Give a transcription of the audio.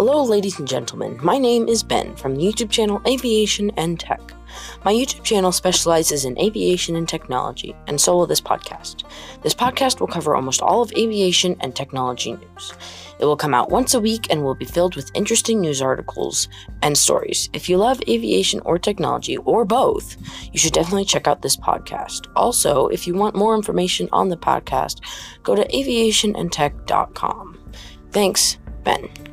Hello, ladies and gentlemen. My name is Ben from the YouTube channel Aviation and Tech. My YouTube channel specializes in aviation and technology, and so will this podcast. This podcast will cover almost all of aviation and technology news. It will come out once a week and will be filled with interesting news articles and stories. If you love aviation or technology, or both, you should definitely check out this podcast. Also, if you want more information on the podcast, go to aviationandtech.com. Thanks, Ben.